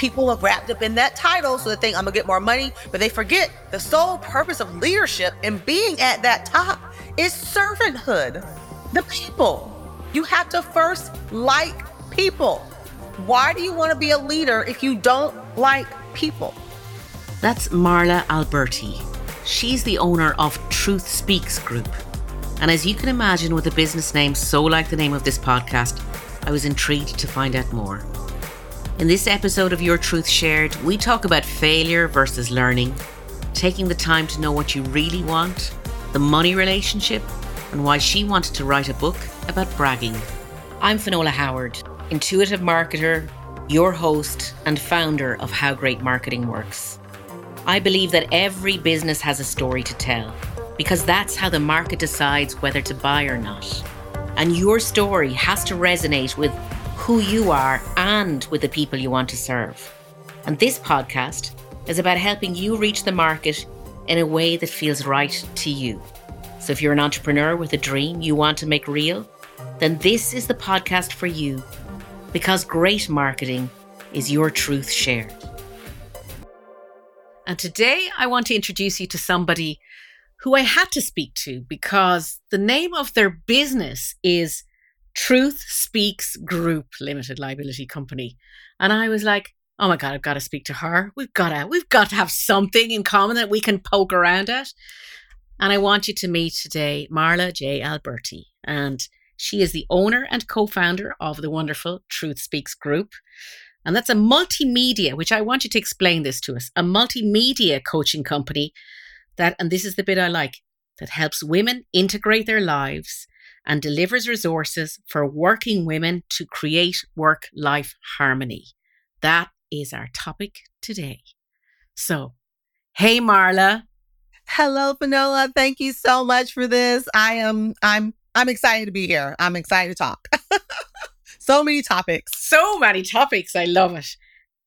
people are wrapped up in that title, so they think I'm gonna get more money, but they forget the sole purpose of leadership and being at that top is servanthood. The people. You have to first like people. Why do you want to be a leader if you don't like people? That's Marla Albertie. She's the owner of Truth Speaks Group. And as you can imagine, with a business name so like the name of this podcast, I was intrigued to find out more. In this episode of Your Truth Shared, we talk about failure versus learning, taking the time to know what you really want, the money relationship, and why she wanted to write a book about bragging. I'm Finola Howard, intuitive marketer, your host, and founder of How Great Marketing Works. I believe that every business has a story to tell because that's how the market decides whether to buy or not. And your story has to resonate with who you are and with the people you want to serve. And this podcast is about helping you reach the market in a way that feels right to you. So if you're an entrepreneur with a dream you want to make real, then this is the podcast for you because great marketing is your truth shared. And today I want to introduce you to somebody who I had to speak to because the name of their business is Truth Speaks Group Limited Liability Company. And I was like, oh my God, I've got to speak to her. We've got to, we've got to have something in common that we can poke around at. And I want you to meet today Marla J. Albertie. And she is the owner and co founder of the wonderful Truth Speaks Group. And that's a multimedia, which I want you to explain this to us a multimedia coaching company that, and this is the bit I like, that helps women integrate their lives and delivers resources for working women to create work life harmony. That is our topic today. So, hey, Marla. Hello, Finola. Thank you so much for this. I am I'm I'm excited to be here. I'm excited to talk. so many topics. So many topics. I love it.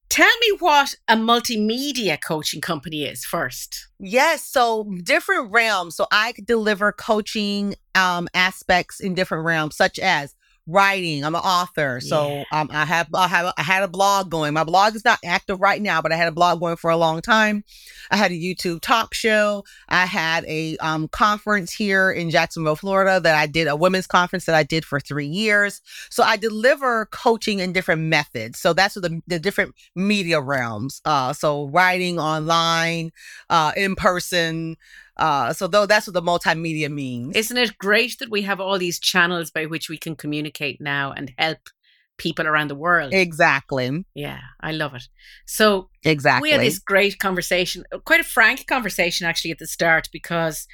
Tell me what a multimedia coaching company is first. Yes, so different realms. So I could deliver coaching um, aspects in different realms, such as writing. I'm an author, so yeah. um, I have I have I had a blog going. My blog is not active right now, but I had a blog going for a long time. I had a YouTube talk show. I had a um, conference here in Jacksonville, Florida, that I did a women's conference that I did for three years. So I deliver coaching in different methods. So that's the the different media realms. Uh, so writing online, uh, in person. Uh, so though that's what the multimedia means. Isn't it great that we have all these channels by which we can communicate now and help people around the world? Exactly. Yeah, I love it. So exactly, we had this great conversation, uh, quite a frank conversation actually at the start because,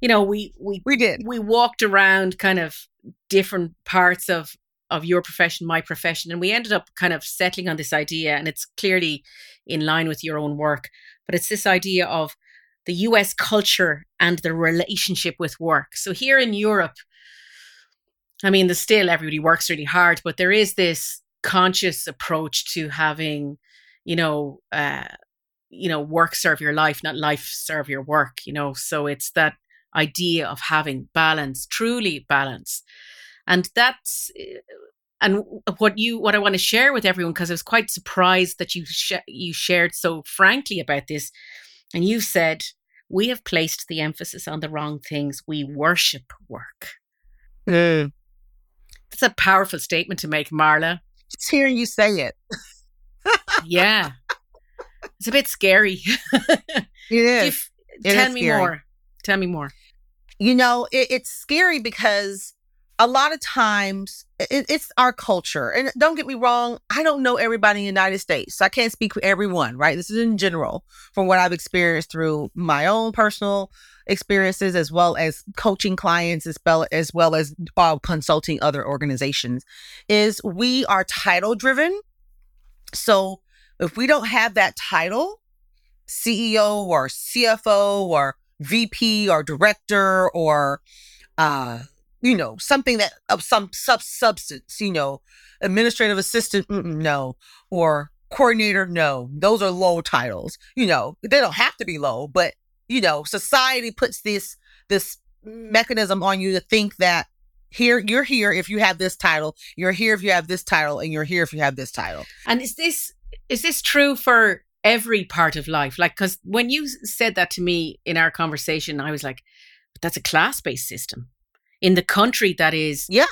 you know, we we we did we walked around kind of different parts of of your profession, my profession, and we ended up kind of settling on this idea, and it's clearly in line with your own work. But it's this idea of the US culture and the relationship with work. So here in Europe, I mean, there's still everybody works really hard, but there is this conscious approach to having, you know, uh, you know, work serve your life, not life serve your work, you know. So it's that idea of having balance, truly balance. And that's uh, and what you what I want to share with everyone because I was quite surprised that you sh- you shared so frankly about this and you said, we have placed the emphasis on the wrong things. We worship work. Mm. That's a powerful statement to make, Marla. Just hearing you say it. yeah. It's a bit scary. it is. it tell is me scary. more. Tell me more. You know, it, it's scary because a lot of times it, it's our culture. And don't get me wrong, I don't know everybody in the United States. So I can't speak for everyone, right? This is in general from what I've experienced through my own personal experiences as well as coaching clients as well as well as uh, consulting other organizations is we are title driven. So if we don't have that title, CEO or CFO or VP or director or uh you know, something that of some sub substance, you know, administrative assistant, no, or coordinator, no. Those are low titles. You know, they don't have to be low, but you know, society puts this this mechanism on you to think that here you're here if you have this title, you're here if you have this title, and you're here if you have this title. And is this Is this true for every part of life? Like, because when you said that to me in our conversation, I was like, that's a class based system. In the country that is, yeah,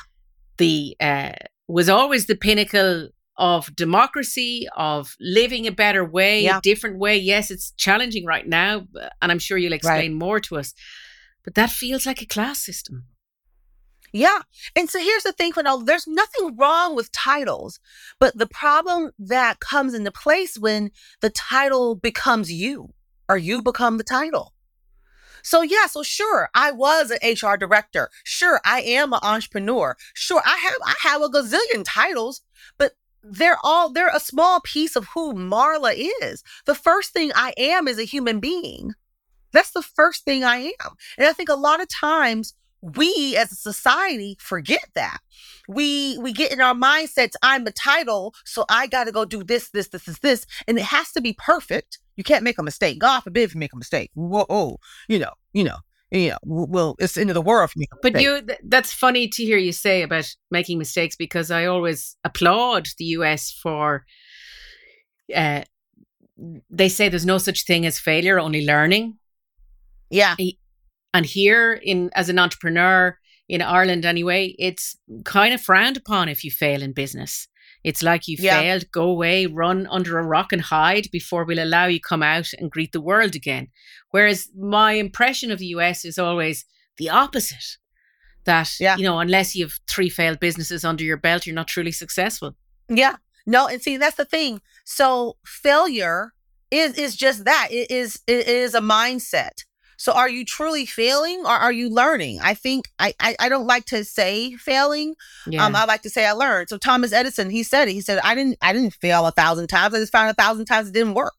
the, uh, was always the pinnacle of democracy, of living a better way, Yeah. a different way. Yes, it's challenging right now, and I'm sure you'll explain more to us. But that feels like a class system. Yeah. And so here's the thing, Finola, there's nothing wrong with titles, but the problem that comes into place when the title becomes you or you become the title. So yeah, so sure, I was an HR director. Sure, I am an entrepreneur. Sure, I have I have a gazillion titles, but they're all they're a small piece of who Marla is. The first thing I am is a human being. That's the first thing I am. And I think a lot of times we as a society forget that. We we get in our mindsets, I'm the title, so I gotta go do this, this, this, this, this. And it has to be perfect. You can't make a mistake. God forbid if you make a mistake. Whoa, you know, you know, you know, well, it's the end of the world make a But you, th- that's funny to hear you say about making mistakes because I always applaud the US for. Uh, they say there's no such thing as failure, only learning. yeah. And here, in as an entrepreneur in Ireland, anyway, it's kind of frowned upon if you fail in business. It's like you Yeah. failed, go away, run under a rock and hide before we'll allow you come out and greet the world again. Whereas my impression of the US is always the opposite. That Yeah. you know, unless you have three failed businesses under your belt, you're not truly successful. Yeah. No, and see that's the thing. So failure is is just that. It is it is a mindset. So are you truly failing or are you learning? I think I I, I don't like to say failing. Yeah, Um, I like to say I learned. So Thomas Edison, he said it. He said I didn't I didn't fail a thousand times. I just found a thousand times it didn't work.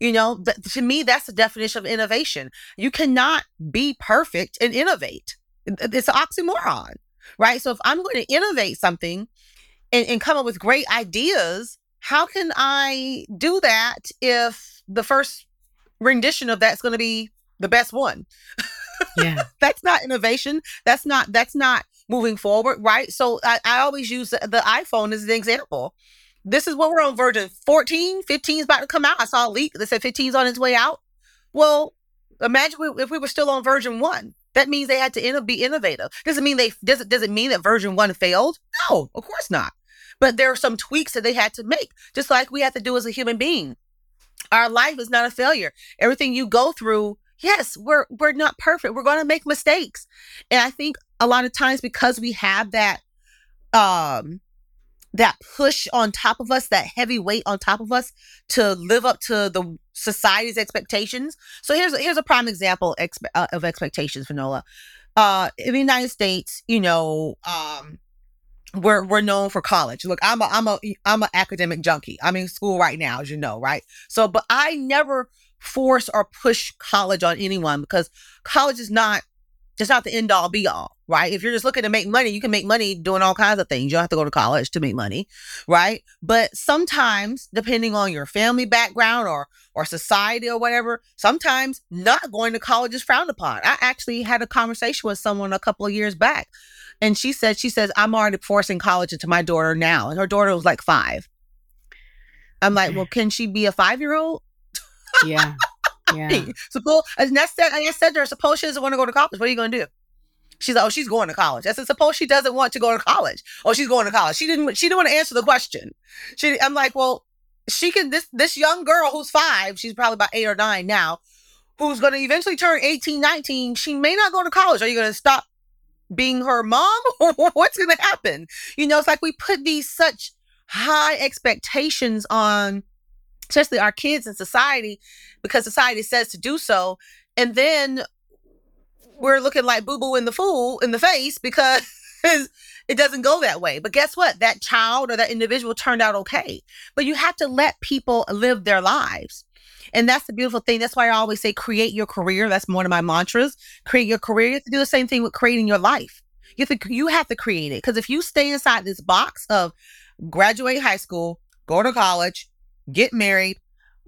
You know, th- to me, that's the definition of innovation. You cannot be perfect and innovate. It's an oxymoron, right? So if I'm going to innovate something and, and come up with great ideas, how can I do that if the first rendition of that's going to be the best one? yeah, that's not innovation. That's not that's not moving forward, right? So I, I always use the, the iPhone as an example. This is what we're on version 14, 15 is about to come out. I saw a leak that said 15 is on its way out. Well, imagine if we were still on version one. That means they had to inno- be innovative. Doesn't mean they does it does it mean that version one failed? No, of course not. But there are some tweaks that they had to make, just like we have to do as a human being. Our life is not a failure. Everything you go through, yes, we're we're not perfect. We're going to make mistakes. And I think a lot of times because we have that um that push on top of us, that heavy weight on top of us to live up to the society's expectations. So here's here's a prime example uh, of expectations, Finola. Uh, in the United States, you know, um, we're we're known for college. Look, I'm a I'm a I'm an academic junkie. I'm in school right now, as you know, right? So, but I never force or push college on anyone because college is not it's not the end all be all, right? If you're just looking to make money, you can make money doing all kinds of things. You don't have to go to college to make money, right? But sometimes, depending on your family background or or society or whatever, sometimes not going to college is frowned upon. I actually had a conversation with someone a couple of years back, and she said, she says, I'm already forcing college into my daughter now, and her daughter was like five. I'm like, mm. well, can she be a five year old? Yeah, yeah. Suppose and I said I said to her, suppose she doesn't want to go to college. What are you gonna do? She's like, oh, she's going to college. I said, suppose she doesn't want to go to college. Oh, she's going to college. She didn't. She didn't want to answer the question. She, I'm like, well, she can. This this young girl who's five, she's probably about eight or nine now, who's going to eventually turn 18, 19. She may not go to college. Are you going to stop being her mom, what's going to happen? You know, it's like we put these such high expectations on, especially our kids in society, because society says to do so, and then we're looking like boo boo in the fool in the face because it doesn't go that way. But guess what? That child or that individual turned out okay. But you have to let people live their lives. And that's the beautiful thing. That's why I always say create your career. That's one of my mantras. Create your career. You have to do the same thing with creating your life. You have to, you have to create it. Because if you stay inside this box of graduate high school, go to college, get married,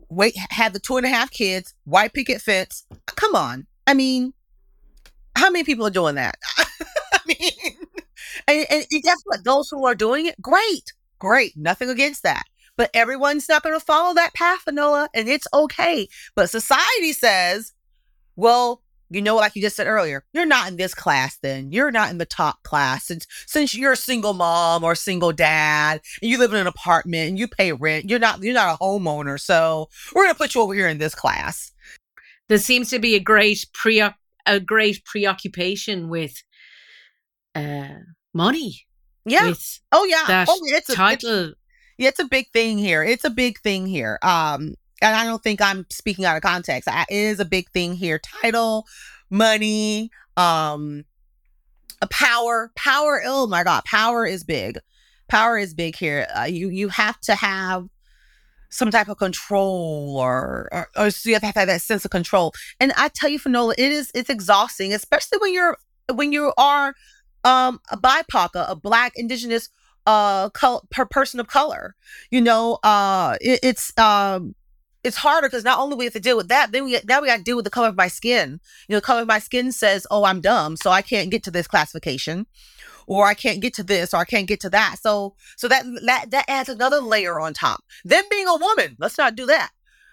wait, have the two and a half kids, white picket fence. Uh, come on. I mean, how many people are doing that? I mean, and, and guess what? Those who are doing it, great, great. Nothing against that. But everyone's not going to follow that path, Finola, and it's okay. But society says, well, you know, like you just said earlier, you're not in this class then. You're not in the top class. Since since you're a single mom or single dad and you live in an apartment and you pay rent, you're not you're not a homeowner. So we're gonna put you over here in this class. There seems to be a great pre a great preoccupation with uh money. Yeah. With oh yeah. that oh, it's a, title. It's, yeah, it's a big thing here. It's a big thing here. Um, and I don't think I'm speaking out of context. I, it is a big thing here. Title, money, um, power, power. Oh my God, power is big. Power is big here. Uh, you you have to have some type of control, or, or or so you have to have that sense of control. And I tell you, Finola, it is it's exhausting, especially when you're when you are um a BIPOC, a, a Black, Indigenous uh col- per person of color. You know, uh, it, it's um it's harder because not only we have to deal with that, then we now we got to deal with the color of my skin. You know, the color of my skin says, "Oh, I'm dumb, so I can't get to this classification." Or I can't get to this, or I can't get to that. So, so that that that adds another layer on top. Then being a woman, let's not do that.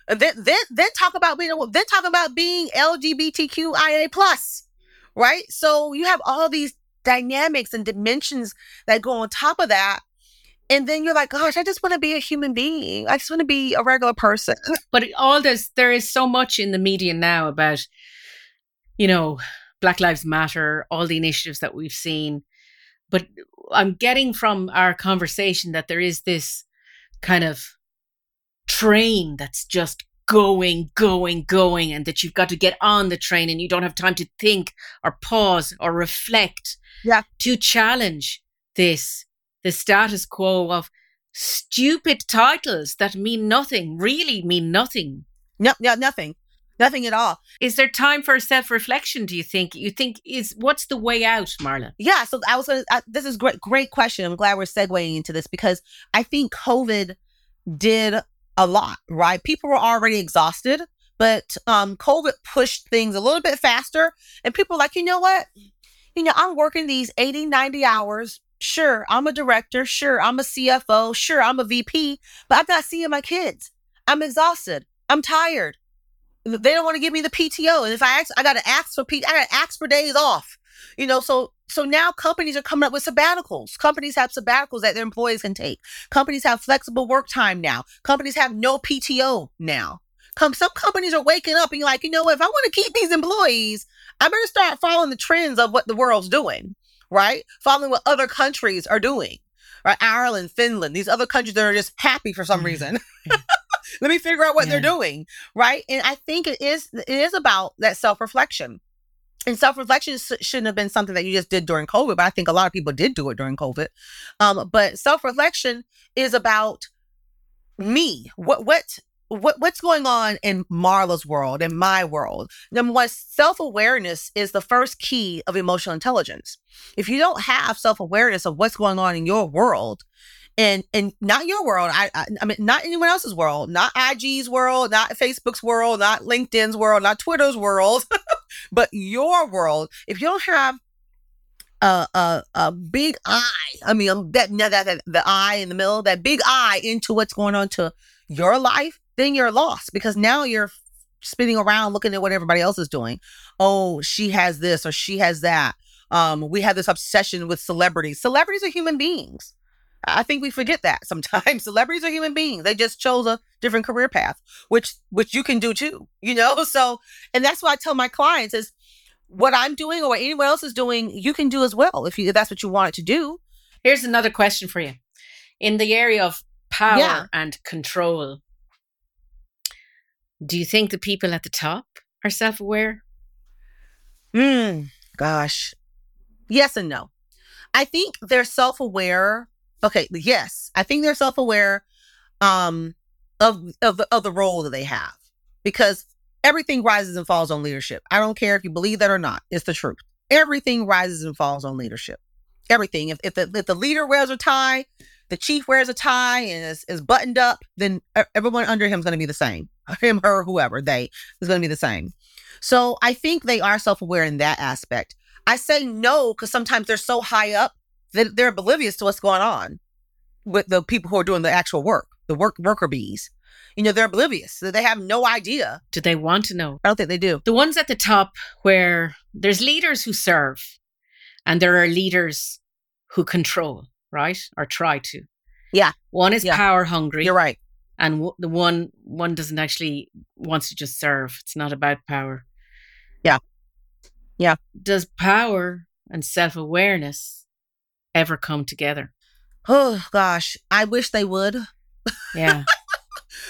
And then then then talk about being a then talk about being LGBTQIA plus, right? So you have all these dynamics and dimensions that go on top of that and then you're like, gosh, I just want to be a human being. I just want to be a regular person. But all this, there is so much in the media now about, you know, Black Lives Matter, all the initiatives that we've seen. But I'm getting from our conversation that there is this kind of train that's just going, going, going, and that you've got to get on the train and you don't have time to think or pause or reflect yeah. to challenge this the status quo of stupid titles that mean nothing, really mean nothing. No, yeah, nothing. Nothing at all. Is there time for self reflection, do you think? You think is what's the way out, Marla? Yeah, so I was gonna I, this is great great question. I'm glad we're segueing into this because I think COVID did a lot, right? People were already exhausted, but um COVID pushed things a little bit faster and people were like, you know what? You know, I'm working these 80, 90 hours Sure, I'm a director. Sure, I'm a CFO. Sure, I'm a VP, but I'm not seeing my kids. I'm exhausted. I'm tired. They don't want to give me the PTO. And if I ask, I got to ask for P, I got to ask for days off. You know, so so now companies are coming up with sabbaticals. Companies have sabbaticals that their employees can take. Companies have flexible work time now. Companies have no PTO now. Come, some companies are waking up and you're like, you know? If I want to keep these employees, I better start following the trends of what the world's doing right? Following what other countries are doing, right? Ireland, Finland, these other countries that are just happy for some mm-hmm. reason. Let me figure out what yeah. they're doing, right? And I think it is it is about that self reflection. And self reflection shouldn't have been something that you just did during COVID, but I think a lot of people did do it during COVID. Um, but self reflection is about me. What what what what's going on in Marla's world, in my world? Number one, self-awareness is the first key of emotional intelligence. If you don't have self-awareness of what's going on in your world, and and not your world, I, I I mean not anyone else's world, not IG's world, not Facebook's world, not LinkedIn's world, not Twitter's world, but your world. If you don't have a, a, a big eye. I mean, that, that, that the eye in the middle, that big eye into what's going on to your life, then you're lost because now you're spinning around looking at what everybody else is doing. Oh, she has this or she has that. Um, we have this obsession with celebrities. Celebrities are human beings. I think we forget that sometimes. Celebrities are human beings. They just chose a different career path, which which you can do too. You know, so and that's why I tell my clients is what I'm doing or what anyone else is doing, you can do as well if you if that's what you want it to do. Here's another question for you. In the area of power yeah. and control, do you think the people at the top are self aware? Hmm, gosh. Yes and no. I think they're self aware. Okay, yes. I think they're self aware um, of, of, the, of the role that they have because everything rises and falls on leadership. I don't care if you believe that or not, it's the truth. Everything rises and falls on leadership. Everything. If, if, the, if the leader wears a tie, the chief wears a tie and is, is buttoned up, then everyone under him is going to be the same. Him, her, whoever, they is going to be the same. So I think they are self aware in that aspect. I say no because sometimes they're so high up that they're oblivious to what's going on with the people who are doing the actual work. the work worker bees. You know, they're oblivious. They have no idea. Do they want to know? I don't think they do. The ones at the top where there's leaders who serve and there are leaders who control, right? Or try to. Yeah. One is Yeah. power hungry. You're right. and w- the one one doesn't actually wants to just serve it's not about power Yeah. Yeah. does power and self-awareness ever come together Oh gosh, I wish they would, yeah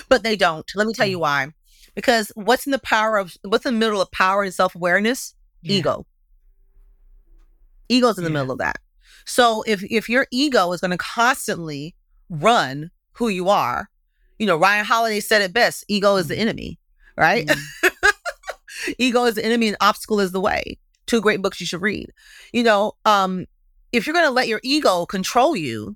but they don't. Let me tell Mm. you why. Because what's in the power of what's in the middle of power and self awareness? Yeah. Ego. Ego's in the Yeah. middle of that. So if if your ego is going to constantly run who you are, you know, Ryan Holiday said it best: ego is the enemy, right? Mm. ego is the enemy and obstacle is the way two great books you should read you know um if you're going to let your ego control you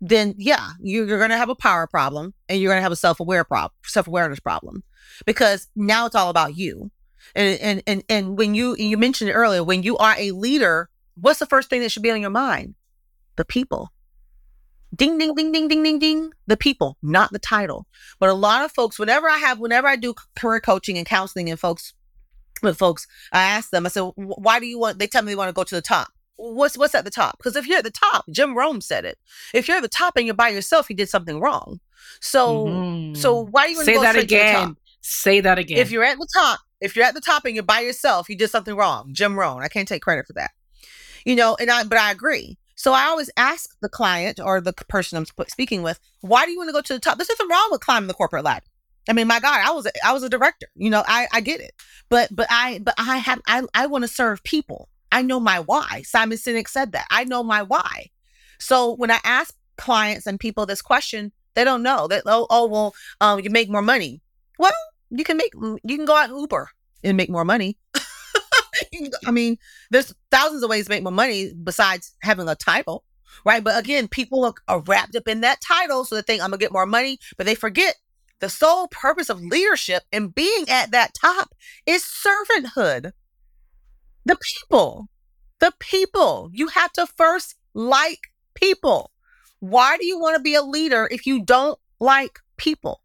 then yeah you're, you're going to have a power problem and you're going to have a self-aware problem self-awareness problem because now it's all about you. And and and, and when you you mentioned it earlier when you are a leader what's the first thing that should be on your mind? The people. Ding ding ding ding ding ding ding. The people not the title. But a lot of folks whenever i have whenever i do career coaching and counseling and folks with folks, I ask them, I said, why do you want, they tell me they want to go to the top. What's what's at the top? Because if you're at the top, Jim Rohn said it. If you're at the top and you're by yourself, you did something wrong. So Mhm. so why are you say go that straight to the top? again say that again If you're at the top, if you're at the top and you're by yourself, you did something wrong. Jim Rohn. I can't take credit for that. You know, and I but I agree. So I always ask the client or the person I'm speaking with, why do you want to go to the top? There's nothing wrong with climbing the corporate ladder. I mean, my God, I was a, I was a director. You know, I I get it. But but I but I have I I want to serve people. I know my why. Simon Sinek said that. I know my why. So when I ask clients and people this question, they don't know that. Oh, oh well, um, you make more money. Well, you can make you can go out Uber and make more money. I mean, there's thousands of ways to make more money besides having a title, right? But again, people are, are wrapped up in that title, so they think I'm gonna get more money, but they forget the sole purpose of leadership and being at that top is servanthood. The people, the people. You have to first like people. Why do you want to be a leader if you don't like people?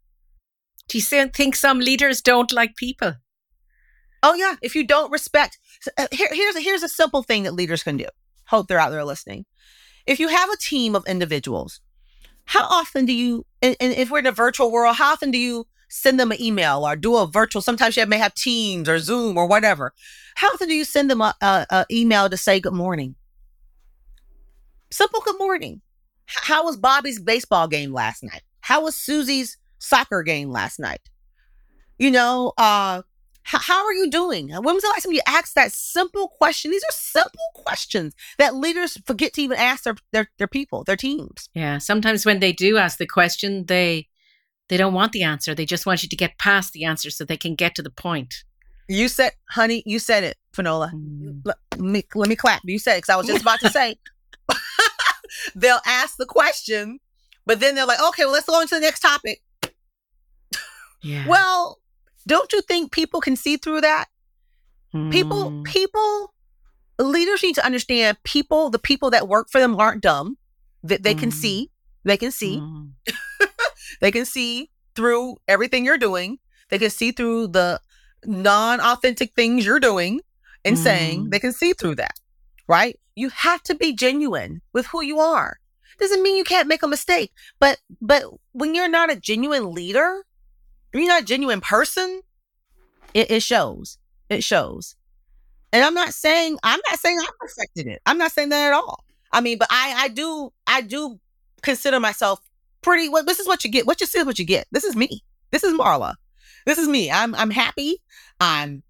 do you think some leaders don't like people Oh yeah, if you don't respect, uh, here, here's a, here's a simple thing that leaders can do. Hope they're out there listening. If you have a team of individuals, how often do you, and, and if we're in a virtual world, how often do you send them an email or do a virtual? Sometimes you may have Teams or Zoom or whatever. How often do you send them a, a, a email to say good morning? Simple good morning. How was Bobby's baseball game last night? How was Susie's soccer game last night? You know, uh, how, how are you doing? When was the last time you asked that simple question? These are simple questions that leaders forget to even ask their, their, their people, their teams. yeah sometimes when they do ask the question they they don't want the answer they just want you to get past the answer so they can get to the point You said, honey, you said it, Finola. Mm. Let me, let me clap. You said it because I was just about to say. they'll ask the question, but then they're like, okay, well, let's go on to the next topic. yeah Well, don't you think people can see through that? People, Mm. people, leaders need to understand people, the people that work for them aren't dumb. That they can Mm. see, they can see, Mm. they can see through everything you're doing. They can see through the non-authentic things you're doing and saying. Mm. They can see through that, right? You have to be genuine with who you are. Doesn't mean you can't make a mistake, but but when you're not a genuine leader, when you're not a genuine person, it, it shows. It shows. And I'm not saying I'm not saying I perfected it. I'm not saying that at all. I mean, but I I do I do consider myself pretty well, this is what you get. What you see is what you get. This is me. This is Marla. This is me. I'm I'm happy. I'm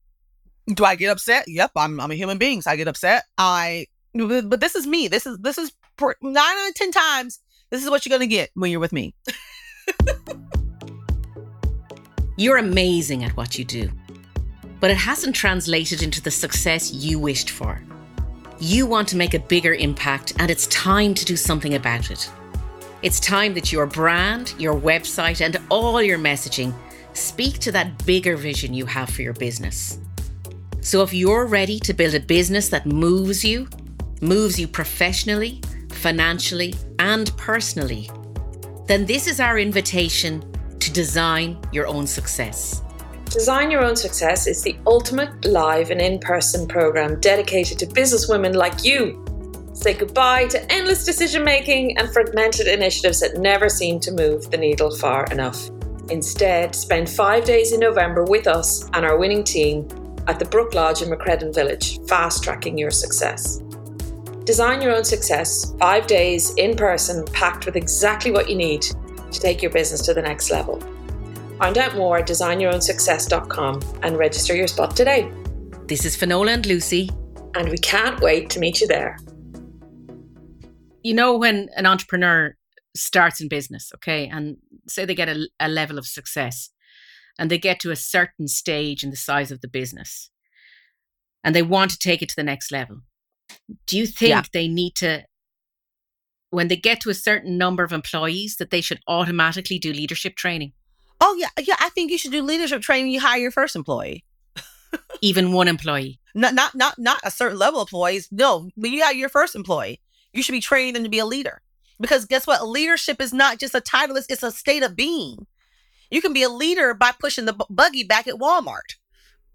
do I get upset? Yep, I'm I'm a human being, so I get upset. I but this is me. This is this is pr- nine out of ten times. This is what you're gonna get when you're with me. You're amazing at what you do, but it hasn't translated into the success you wished for. You want to make a bigger impact, and it's time to do something about it. It's time that your brand, your website, and all your messaging speak to that bigger vision you have for your business. So, if you're ready to build a business that moves you, moves you professionally, financially, and personally, then this is our invitation to design your own success. Design Your Own Success is the ultimate live and in person program dedicated to businesswomen like you. Say goodbye to endless decision making and fragmented initiatives that never seem to move the needle far enough. Instead, spend five days in November with us and our winning team at the Brook Lodge in Macreddin Village, fast tracking your success. Design your own success, five days in person, packed with exactly what you need to take your business to the next level. Find out more at designyourownsuccess.com and register your spot today. This is Finola and Lucy. And we can't wait to meet you there. You know, when an entrepreneur starts in business, okay, and say they get a, a level of success and they get to a certain stage in the size of the business and they want to take it to the next level. Do you think yeah. they need to when they get to a certain number of employees that they should automatically do leadership training? Oh yeah, yeah. I think you should do leadership training. You hire your first employee, even one employee. Not not not not a certain level of employees. No, you hire your first employee, you should be training them to be a leader. Because guess what? Leadership is not just a title; it's, a state of being. You can be a leader by pushing the buggy back at Walmart.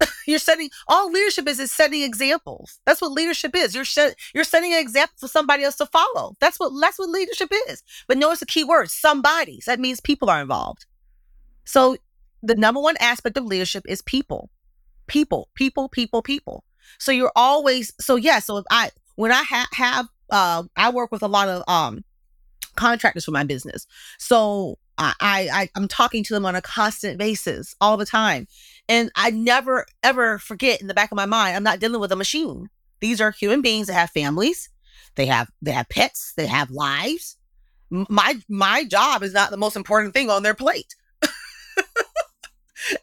you're setting all leadership is is setting examples. That's what leadership is. You're set, you're setting an example for somebody else to follow. That's what that's what leadership is. But notice the key word: somebody's. That means people are involved. So the number one aspect of leadership is people. People, people, people, people. So you're always so yeah, so if I when I ha- have uh I work with a lot of um contractors for my business. So I, I I'm talking to them on a constant basis all the time. And I never ever forget in the back of my mind, I'm not dealing with a machine. These are human beings that have families, they have they have pets, they have lives. My my job is not the most important thing on their plate.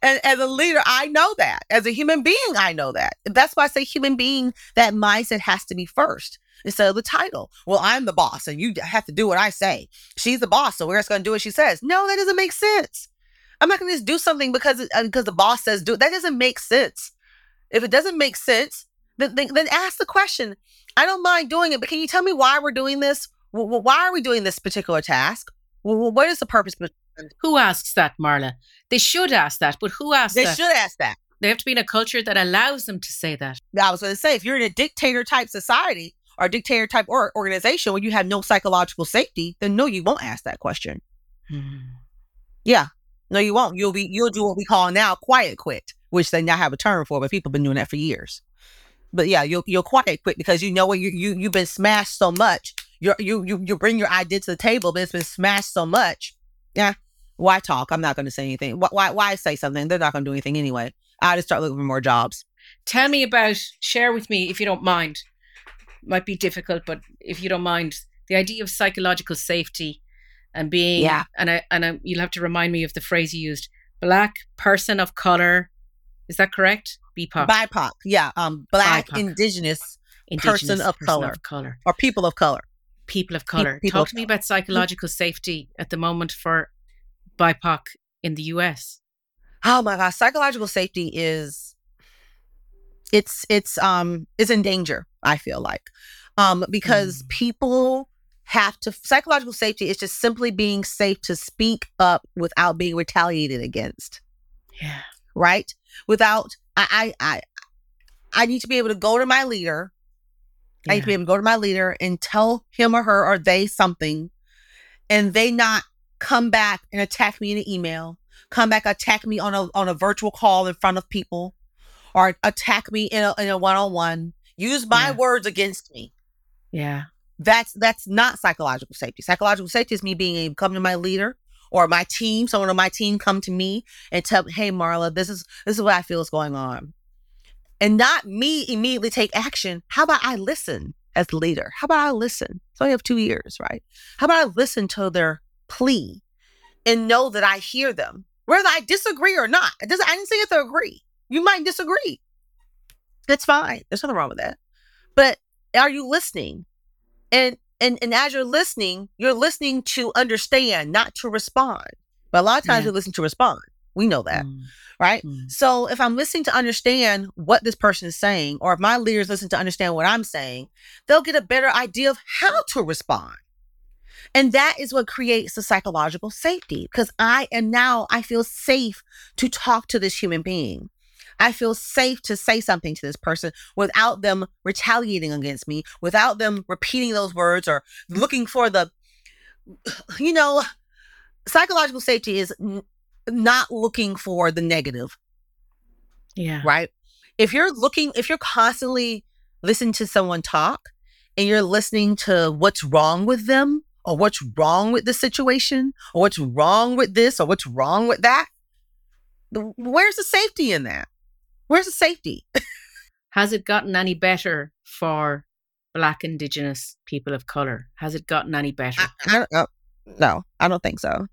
and as a leader, I know that. As a human being, I know that. That's why I say human being, that mindset has to be first instead of the title. Well, I'm the boss and you have to do what I say. She's the boss, so we're just going to do what she says. No, that doesn't make sense. I'm not going to just do something because because uh, the boss says do it. That doesn't make sense. If it doesn't make sense, then, then, then ask the question. I don't mind doing it, but can you tell me why we're doing this? Why are we doing this particular task? What is the purpose who asks that, Marla? They should ask that, but who asks they that? They should ask that. They have to be in a culture that allows them to say that. I was going to say, if you're in a dictator type society or dictator type or organization where you have no psychological safety, then no, you won't ask that question. Hmm. Yeah, no, you won't. You'll be you'll do what we call now quiet quit, which they now have a term for, but people have been doing that for years. But yeah, you'll you'll quiet quit because you know what you you you've been smashed so much. you you you you bring your idea to the table, but it's been smashed so much. Yeah, why talk? I'm not going to say anything. Why, why, why say something? They're not going to do anything anyway. I just start looking for more jobs. Tell me about, share with me if you don't mind. Might be difficult, but if you don't mind, the idea of psychological safety and being, yeah. and I, and I, you'll have to remind me of the phrase you used, black person of color. Is that correct? BIPOC. BIPOC. Yeah. Um, black BIPOC. indigenous, indigenous person, of, person color. of color or people of color. People of color. People Talk to me about psychological safety at the moment for BIPOC in the US? Oh my gosh, psychological safety is it's it's um it's in danger, I feel like. Um because mm. people have to psychological safety is just simply being safe to speak up without being retaliated against. Yeah. Right? Without I I I, I need to be able to go to my leader. Yeah. I need to be able to go to my leader and tell him or her or they something and they not come back and attack me in an email, come back attack me on a on a virtual call in front of people, or attack me in a in a one on one. Use my yeah. words against me. Yeah, that's that's not psychological safety. Psychological safety is me being able to come to my leader or my team, someone on my team come to me and tell, "Hey, Marla, this is this is what I feel is going on," and not me immediately take action. How about I listen as the leader? How about I listen? So I have two years, right? How about I listen to their plea and know that I hear them, whether I disagree or not. It doesn't, I didn't say you have to agree. You might disagree. That's fine. There's nothing wrong with that. But are you listening? And and and as you're listening, you're listening to understand, not to respond. But a lot of times yeah. you listen to respond. We know that. Mm. Right. Mm. So if I'm listening to understand what this person is saying, or if my leaders listen to understand what I'm saying, they'll get a better idea of how to respond. And that is what creates the psychological safety because I am now, I feel safe to talk to this human being. I feel safe to say something to this person without them retaliating against me, without them repeating those words or looking for the, you know, psychological safety is n- not looking for the negative, Yeah. right? If you're looking, if you're constantly listening to someone talk and you're listening to what's wrong with them or what's wrong with the situation or what's wrong with this or what's wrong with that, where's the safety in that? Where's the safety? Has it gotten any better for Black Indigenous people of color? Has it gotten any better? I, I don't know. No, I don't think so.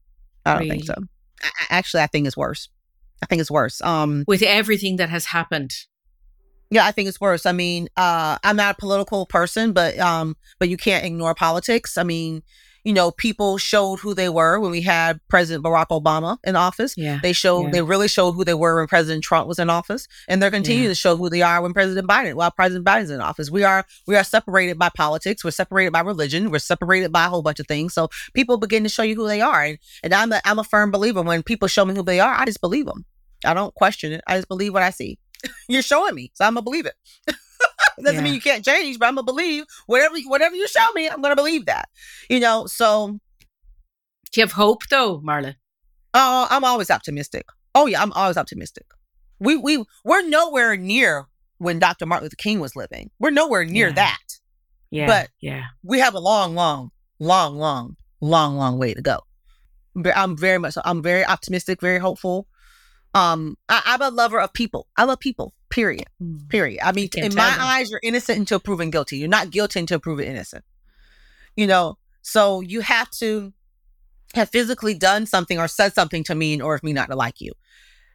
I don't think so. I- actually, I think it's worse. I think it's worse. Um, With everything that has happened. yeah, I think it's worse. I mean, uh, I'm not a political person, but um, but you can't ignore politics. I mean, you know, people showed who they were when we had President Barack Obama in office. Yeah. They showed Yeah. they really showed who they were when President Trump was in office, and they're continuing Yeah. to show who they are when President Biden while President Biden's in office. We are we are separated by politics. We're separated by religion. We're separated by a whole bunch of things. So people begin to show you who they are, and, and I'm a I'm a firm believer when people show me who they are, I just believe them. I don't question it. I just believe what I see. You're showing me, so I'm gonna believe it. doesn't Yeah. mean you can't change, but I'm gonna believe whatever whatever you show me. I'm gonna believe that. You know, so Do you have hope though, Marla? Oh, I'm always optimistic. Oh yeah, I'm always optimistic. We we we're nowhere near when Dr. Martin Luther King was living. We're nowhere near Yeah. that. Yeah. But- yeah. We have a long, long, long, long, long, long way to go. I'm very much. I'm very optimistic, very hopeful. Um, I, I'm a lover of people. I love people. Period. Mm. Period. I mean, in my that. eyes, you're innocent until proven guilty. You're not guilty until proven innocent. You know, so you have to have physically done something or said something to me in order for me not to like you.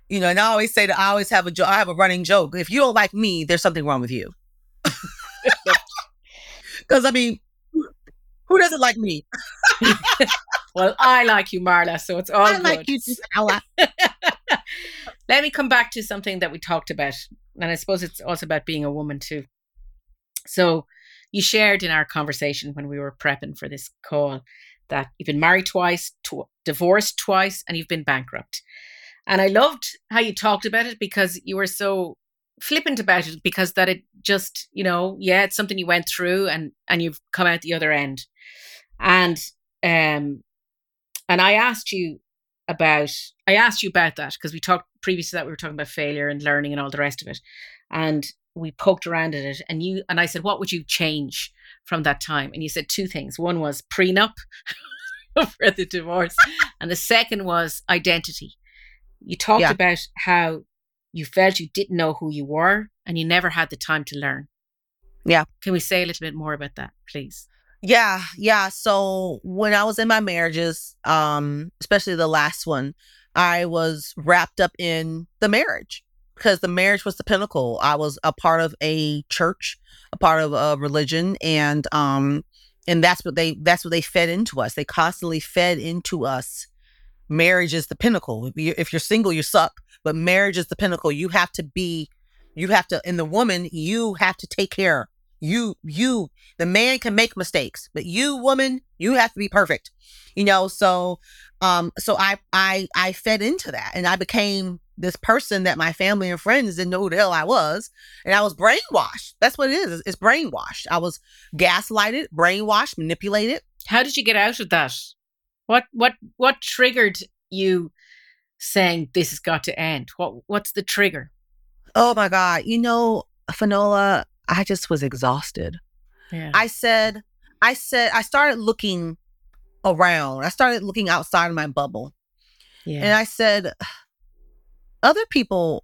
You know, and I always say that I always have a joke. I have a running joke. If you don't like me, there's something wrong with you. Because I mean, who doesn't like me? Well, I like you, Marla, so it's all I good. like you. Let me come back to something that we talked about. And I suppose it's also about being a woman too. So you shared in our conversation when we were prepping for this call that you've been married twice, tw- divorced twice, and you've been bankrupt. And I loved how you talked about it because you were so flippant about it because that it just, you know, yeah, it's something you went through and and you've come out the other end. And um and I asked you about I asked you about that because we talked previous to that we were talking about failure and learning and all the rest of it. And we poked around at it and you and I said, What would you change from that time? And you said two things. One was prenup for the divorce, and the second was identity. You talked Yeah. about how you felt you didn't know who you were and you never had the time to learn. Yeah. Can we say a little bit more about that, please? Yeah, yeah. So when I was in my marriages, um, especially the last one, I was wrapped up in the marriage because the marriage was the pinnacle. I was a part of a church, a part of a religion, and um, and that's what they that's what they fed into us. They constantly fed into us. Marriage is the pinnacle. If you- if you're single, you suck. But marriage is the pinnacle. You have to be, you have to, and the woman, you have to take care. You, you, the man can make mistakes, but you, woman, you have to be perfect. You know, so um, so I I I fed into that and I became this person that my family and friends didn't know who the hell I was. And I was brainwashed. That's what it is. It's brainwashed. I was gaslighted, brainwashed, manipulated. How did you get out of that? What what what triggered you saying this has got to end? What what's the trigger? Oh my God. You know, Finola, I just was exhausted. Yeah. I said, I said, I started looking around. I started looking outside of my bubble. yeah. And I said, other people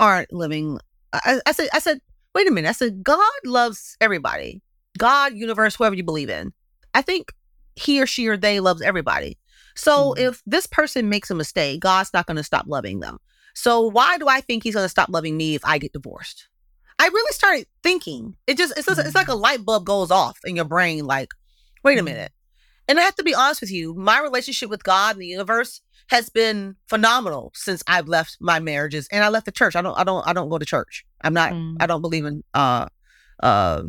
aren't living. I, I said, I said, wait a minute. I said, God loves everybody. God, universe, whoever you believe in. I think he or she or they loves everybody. So Mhm. if this person makes a mistake, God's not going to stop loving them. So why do I think he's going to stop loving me if I get divorced? I really started thinking. It just it's just, it's like a light bulb goes off in your brain like, wait a Mhm. minute. And I have to be honest with you, my relationship with God and the universe has been phenomenal since I've left my marriages and I left the church. I don't I don't I don't go to church. I'm not Mm. I don't believe in uh uh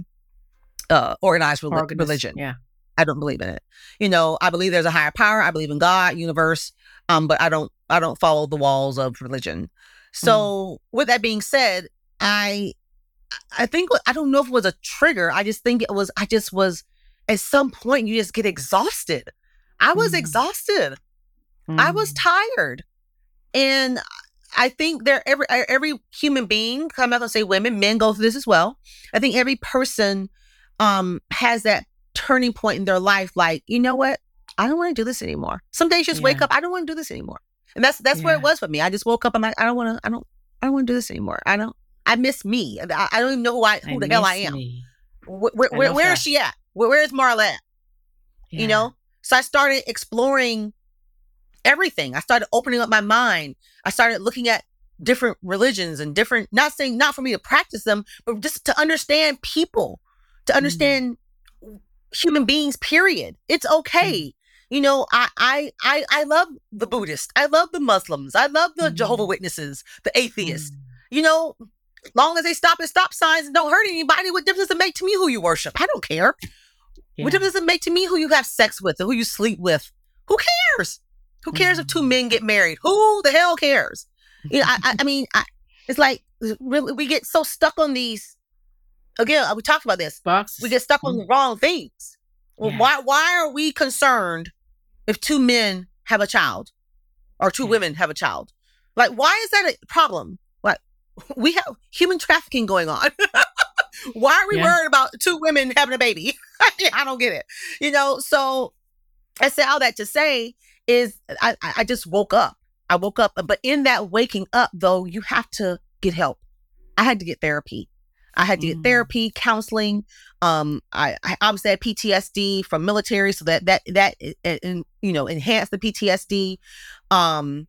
uh organized Organist, religion. Yeah. I don't believe in it. You know, I believe there's a higher power. I believe in God, universe. Um, but I don't I don't follow the walls of religion. So mm. with that being said, I I think I don't know if it was a trigger. I just think it was I just was at some point you just get exhausted. I was mm. exhausted. Mm. I was mm. tired. And I think there every every human being, I'm not gonna say women, men go through this as well. I think every person um has that turning point in their life, like, you know what? I don't want to do this anymore. Some days just yeah. wake up, I don't want to do this anymore. And that's that's yeah. where it was for me. I just woke up, I'm like, I don't wanna, I don't I don't want to do this anymore. I don't I miss me. I, I don't even know who I who I the hell I am. Where, where, where, where is she at? Where, where is Marla at? Yeah. You know? So I started exploring everything. I started opening up my mind. I started looking at different religions and different, not saying not for me to practice them, but just to understand people, to mm. understand mm. human beings, period. It's okay. Mm. You know, I, I I I love the Buddhists. I love the Muslims. I love the mm. Jehovah Witnesses, the atheists. Mm. You know, long as they stop at stop signs and don't hurt anybody, what difference does it make to me who you worship? I don't care. Yeah. What difference does it make to me who you have sex with or who you sleep with? Who cares? Who cares if two mm. men get married? Who the hell cares? You know, I, I mean, I, it's like really we get so stuck on these. Again, we talked about this. Boxes. We get stuck on the wrong things. Well, yeah. why why are we concerned if two men have a child or two yeah. women have a child? Like, why is that a problem? Like, we have human trafficking going on. why are we yeah. worried about two women having a baby? I don't get it. You know, so I say all that to say is I, I just woke up. I woke up, but in that waking up, though, you have to get help. I had to get therapy. I had to get mm. therapy, counseling. Um, I, I obviously had PTSD from military, so that that that and you know enhanced the PTSD. Um,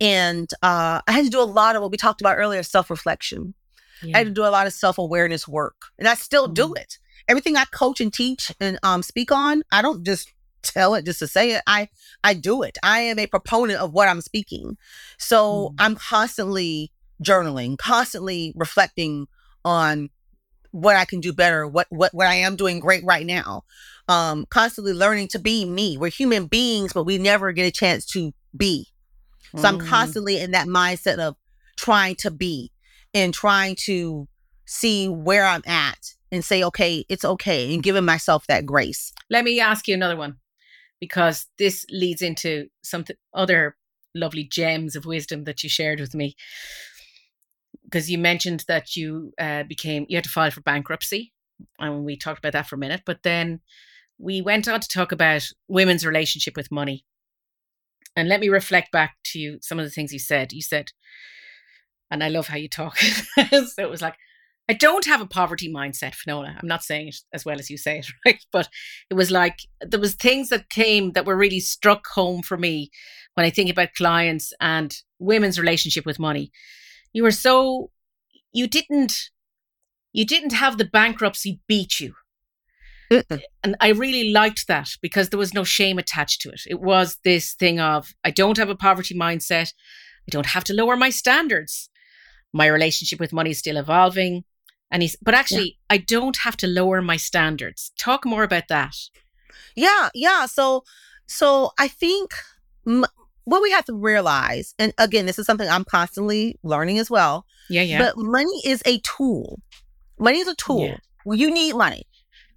and uh, I had to do a lot of what we talked about earlier, self reflection. Yeah. I had to do a lot of self awareness work, and I still mm. do it. Everything I coach and teach and um, speak on, I don't just tell it just to say it. I I do it. I am a proponent of what I'm speaking. So mm. I'm constantly journaling, constantly reflecting on what I can do better, what what what I am doing great right now. Um, constantly learning to be me. We're human beings, but we never get a chance to be. So mm. I'm constantly in that mindset of trying to be and trying to see where I'm at and say, okay, it's okay, and giving myself that grace. Let me ask you another one because this leads into some other lovely gems of wisdom that you shared with me. Because you mentioned that you uh, became, you had to file for bankruptcy. And we talked about that for a minute. But then we went on to talk about women's relationship with money. And let me reflect back to you some of the things you said. You said, and I love how you talk. so it was like, I don't have a poverty mindset, Finola. I'm not saying it as well as you say it, right? But it was like there was things that came that were really struck home for me when I think about clients and women's relationship with money. You were so you didn't you didn't have the bankruptcy beat you. And I really liked that because there was no shame attached to it. It was this thing of I don't have a poverty mindset. I don't have to lower my standards. My relationship with money is still evolving. And he's, but actually, yeah. I don't have to lower my standards. Talk more about that. Yeah, yeah. So, so I think m- what we have to realize, and again, this is something I'm constantly learning as well. Yeah, yeah. But money is a tool. Money is a tool. Yeah. Well, you need money.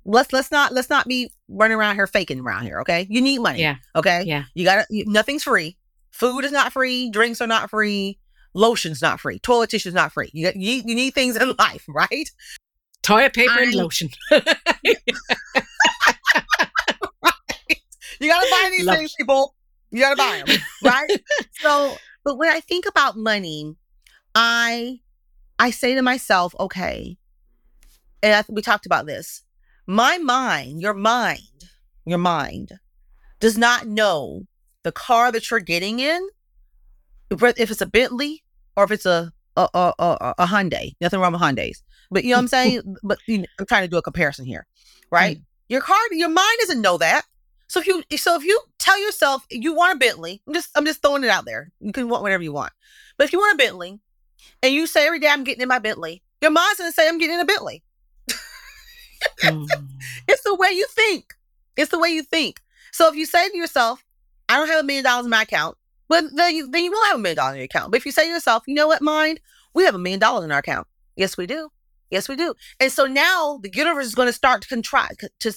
Let's let's not let's not be running around here faking around here. Okay, you need money. Yeah. Okay. Yeah. You got to Nothing's free. Food is not free. Drinks are not free. Lotion's not free. Toilet tissue's not free. You, you, you need things in life, right? Toilet paper I, and lotion. You gotta buy these things, people. You gotta buy them, right? so, but when I think about money, I I say to myself, okay, and I, we talked about this. My mind, your mind, your mind does not know the car that you're getting in, if it's a Bentley or if it's a a, a, a, a Hyundai. Nothing wrong with Hyundais. But you know what I'm saying? but you know, I'm trying to do a comparison here, right? Mm. Your car, your mind doesn't know that. So if you so if you tell yourself you want a Bentley, I'm just I'm just throwing it out there. You can want whatever you want. But if you want a Bentley and you say every day I'm getting in my Bentley, your mind's gonna say I'm getting in a Bentley. mm. It's the way you think. It's the way you think. So if you say to yourself, I don't have a million dollars in my account, well, then you, then you will have a million dollars in your account. But if you say to yourself, you know what, mind, we have a million dollars in our account. Yes, we do. Yes, we do. And so now the universe is going to start to contrive, to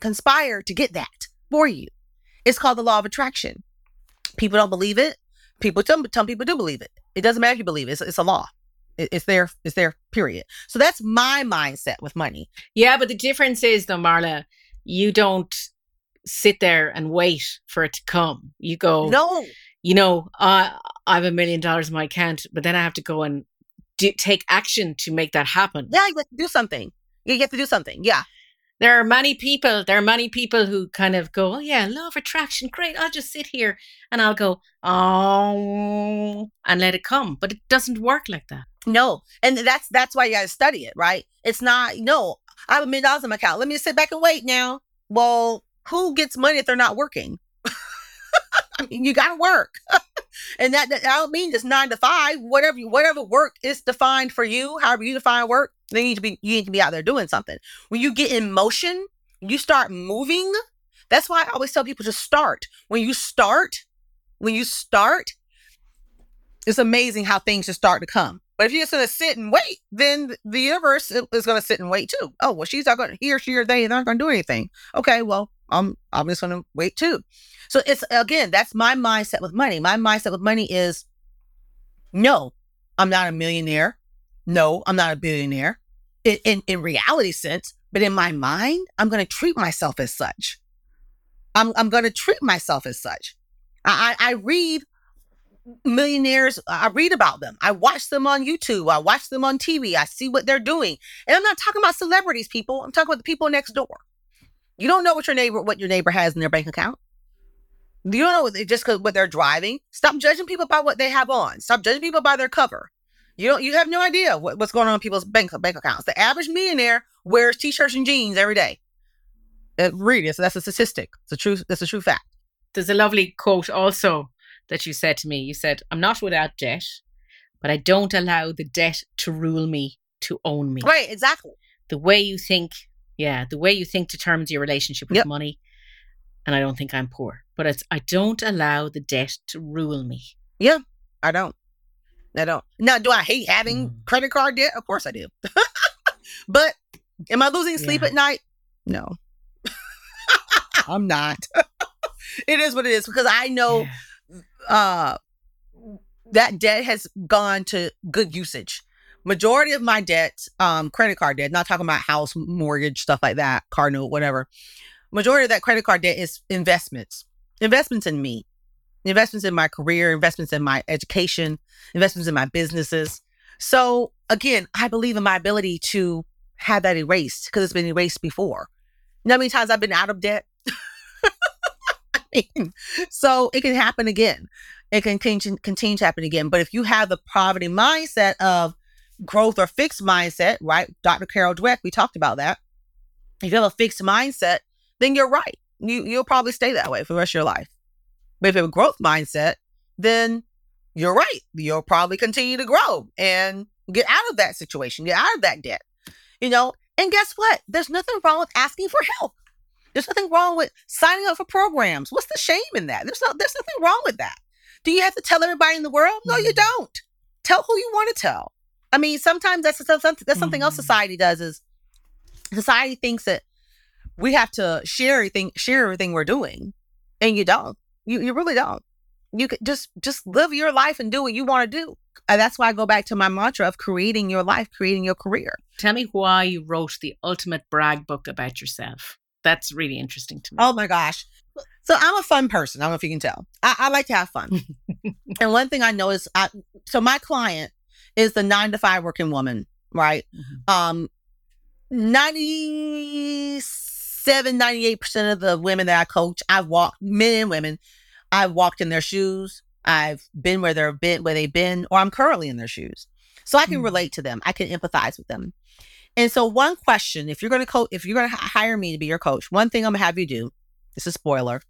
conspire to get that for you. It's called the law of attraction. People don't believe it. People, some, some people do believe it. It doesn't matter if you believe it. It's, it's a law. It, it's there. It's there. Period. So that's my mindset with money. Yeah, but the difference is, though, Marla, you don't sit there and wait for it to come. You go, no, you know, uh, I have a million dollars in my account, but then I have to go and do, take action to make that happen. Yeah, you have to do something. You have to do something. Yeah. There are many people, there are many people who kind of go, oh, yeah, law of attraction, great. I'll just sit here and I'll go, oh, and let it come. But it doesn't work like that. No. And that's that's why you gotta study it, right? It's not, no, I have a million dollars in my account. Let me just sit back and wait now. Well, who gets money if they're not working? I mean, you gotta work. and that, that I don't mean just nine to five. Whatever you, whatever work is defined for you, however you define work, they need to be you need to be out there doing something. When you get in motion, you start moving. That's why I always tell people to start. When you start, when you start, it's amazing how things just start to come. But if you're just gonna sit and wait, then the universe is gonna sit and wait too. Oh well, she's not gonna he or she or they, they're not gonna do anything. Okay, well, I'm I'm just gonna wait too. So it's again, that's my mindset with money. My mindset with money is no, I'm not a millionaire. No, I'm not a billionaire. In, in, in reality sense, but in my mind, I'm going to treat myself as such. I'm, I'm going to treat myself as such. I, I read millionaires. I read about them. I watch them on YouTube. I watch them on TV. I see what they're doing. And I'm not talking about celebrities, people. I'm talking about the people next door. You don't know what your neighbor, what your neighbor has in their bank account. You don't know what they, just because what they're driving. Stop judging people by what they have on. Stop judging people by their cover. You don't. You have no idea what, what's going on in people's bank bank accounts. The average millionaire wears t-shirts and jeans every day. It really is. That's a statistic. It's a true. That's a true fact. There's a lovely quote also that you said to me. You said, "I'm not without debt, but I don't allow the debt to rule me, to own me." Right. Exactly. The way you think, yeah, the way you think determines your relationship with yep. money. And I don't think I'm poor, but it's I don't allow the debt to rule me. Yeah, I don't. I don't. Now, do I hate having mm. credit card debt? Of course I do. but am I losing sleep yeah. at night? No. I'm not. it is what it is because I know yeah. uh that debt has gone to good usage. Majority of my debt, um, credit card debt, not talking about house mortgage, stuff like that, car note, whatever. Majority of that credit card debt is investments. Investments in me investments in my career, investments in my education, investments in my businesses. So again, I believe in my ability to have that erased because it's been erased before. You know how many times I've been out of debt? I mean, so it can happen again. It can continue, continue to happen again. But if you have the poverty mindset of growth or fixed mindset, right? Dr. Carol Dweck, we talked about that. If you have a fixed mindset, then you're right. You you'll probably stay that way for the rest of your life. But if you have a growth mindset, then you're right. You'll probably continue to grow and get out of that situation, get out of that debt. You know, and guess what? There's nothing wrong with asking for help. There's nothing wrong with signing up for programs. What's the shame in that? There's no, there's nothing wrong with that. Do you have to tell everybody in the world? No, you mm. don't. Tell who you want to tell. I mean, sometimes that's something that's something else mm. society does is society thinks that we have to share everything share everything we're doing, and you don't. You you really don't. You could just just live your life and do what you want to do. And that's why I go back to my mantra of creating your life, creating your career. Tell me why you wrote the ultimate brag book about yourself. That's really interesting to me. Oh my gosh. So I'm a fun person. I don't know if you can tell. I, I like to have fun. and one thing I know is I so my client is the nine to five working woman, right? Mm-hmm. Um 97, 98% of the women that I coach, I've walked men and women I've walked in their shoes. I've been where they've been, where they've been, or I'm currently in their shoes. So I can mm. relate to them. I can empathize with them. And so one question, if you're going to coach, if you're going to hire me to be your coach, one thing I'm going to have you do, this is a spoiler,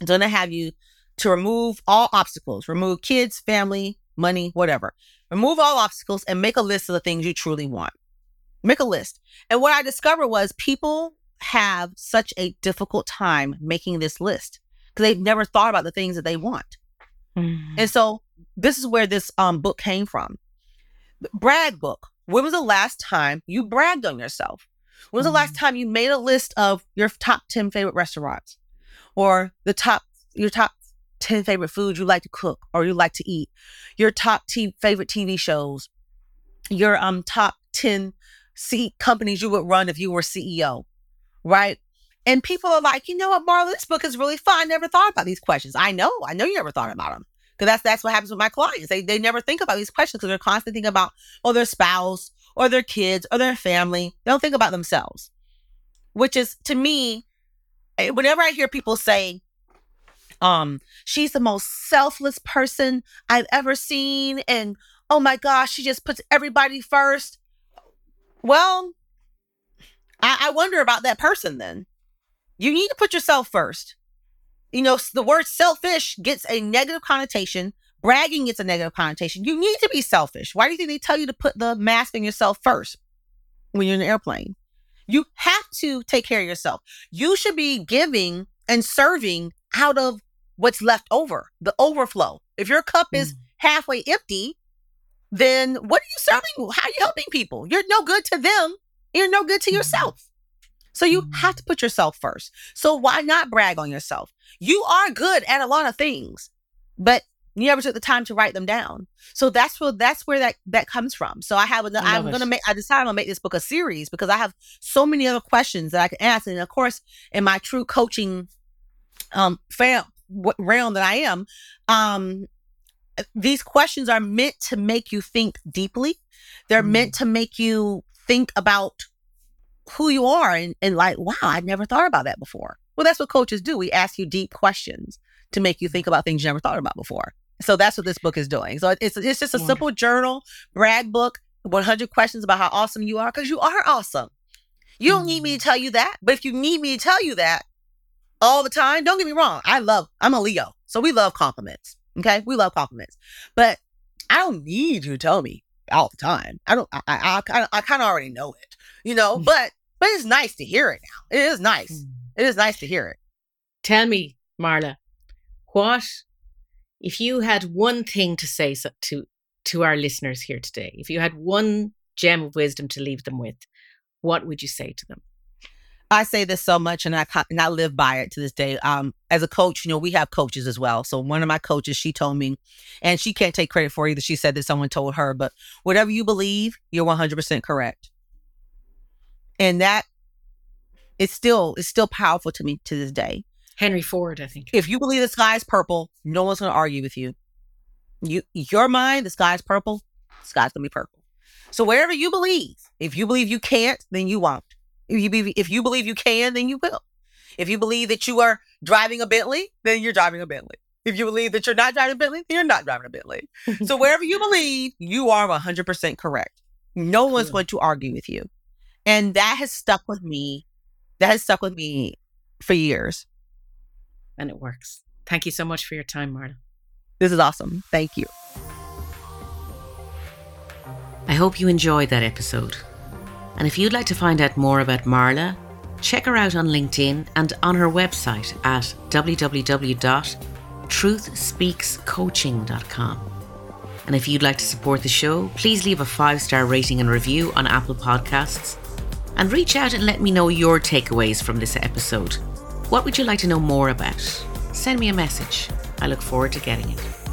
I'm going to have you to remove all obstacles, remove kids, family, money, whatever. Remove all obstacles and make a list of the things you truly want. Make a list. And what I discovered was people have such a difficult time making this list because they've never thought about the things that they want. Mm. And so this is where this um book came from. Brag book. When was the last time you bragged on yourself? When was the last time you made a list of your top 10 favorite restaurants or the top your top 10 favorite foods you like to cook or you like to eat, your top t- favorite TV shows, your um top 10 C- companies you would run if you were CEO, right? And people are like, you know what, Marla, this book is really fun. I never thought about these questions. I know, I know you never thought about them. Because that's that's what happens with my clients. They they never think about these questions because they're constantly thinking about or their spouse or their kids or their family. They don't think about themselves. Which is to me, eh, whenever I hear people say, um, she's the most selfless person I've ever seen, and oh my gosh, she just puts everybody first. Well, I, I wonder about that person then. You need to put yourself first. You know, the word selfish gets a negative connotation. Bragging gets a negative connotation. You need to be selfish. Why do you think they tell you to put the mask on yourself first when you're in an airplane? You have to take care of yourself. You should be giving and serving out of what's left over, the overflow. If your cup is mm. halfway empty, then what are you serving? How are you helping people? You're no good to them. You're no good to Mhm. yourself. So you Mhm. have to put yourself first. So why not brag on yourself? You are good at a lot of things, but you never took the time to write them down. So that's where that's where that that comes from. So I have a, I'm love gonna make I decided I'm gonna make this book a series because I have so many other questions that I can ask. And of course, in my true coaching um fam realm that I am, um these questions are meant to make you think deeply. They're Mm. meant to make you think about who you are and, and like, wow, I never thought about that before. Well, that's what coaches do. We ask you deep questions to make you think about things you never thought about before. So that's what this book is doing. So it's it's just a simple journal, brag book, 100 questions about how awesome you are because you are awesome. You don't need me to mm. tell you that, but if you need me to tell you that all the time, don't get me wrong. I love. I'm a Leo, so we love compliments. Okay, we love compliments, but I don't need you to tell me all the time. I don't. I I, I kind of I kind of already know it, you know. But but it's nice to hear it now. It is nice. Mm. It is nice to hear it. Tell me, Marla, what if you had one thing to say so- to to our listeners here today? If you had one gem of wisdom to leave them with, what would you say to them? I say this so much, and I and I live by it to this day. Um, as a coach, you know, we have coaches as well. So one of my coaches, she told me, and she can't take credit for it either. She said that someone told her, but whatever you believe, you're 100 percent correct. And that it's still it's still powerful to me to this day. Henry Ford, I think. If you believe the sky is purple, no one's going to argue with you. You, your mind, the sky is purple. The sky's going to be purple. So wherever you believe, if you believe you can't, then you won't. If you be, if you believe you can, then you will. If you believe that you are driving a Bentley, then you're driving a Bentley. If you believe that you're not driving a Bentley, then you're not driving a Bentley. so wherever you believe, you are 100% correct. No one's going to argue with you. And that has stuck with me. That has stuck with me for years. and it works. Thank you so much for your time, Marla. This is awesome. Thank you. I hope you enjoyed that episode. And if you'd like to find out more about Marla, check her out on LinkedIn and on her website at www.truthspeakscoaching.com. And if you'd like to support the show, please leave a five star rating and review on Apple Podcasts. And reach out and let me know your takeaways from this episode. What would you like to know more about? Send me a message. I look forward to getting it.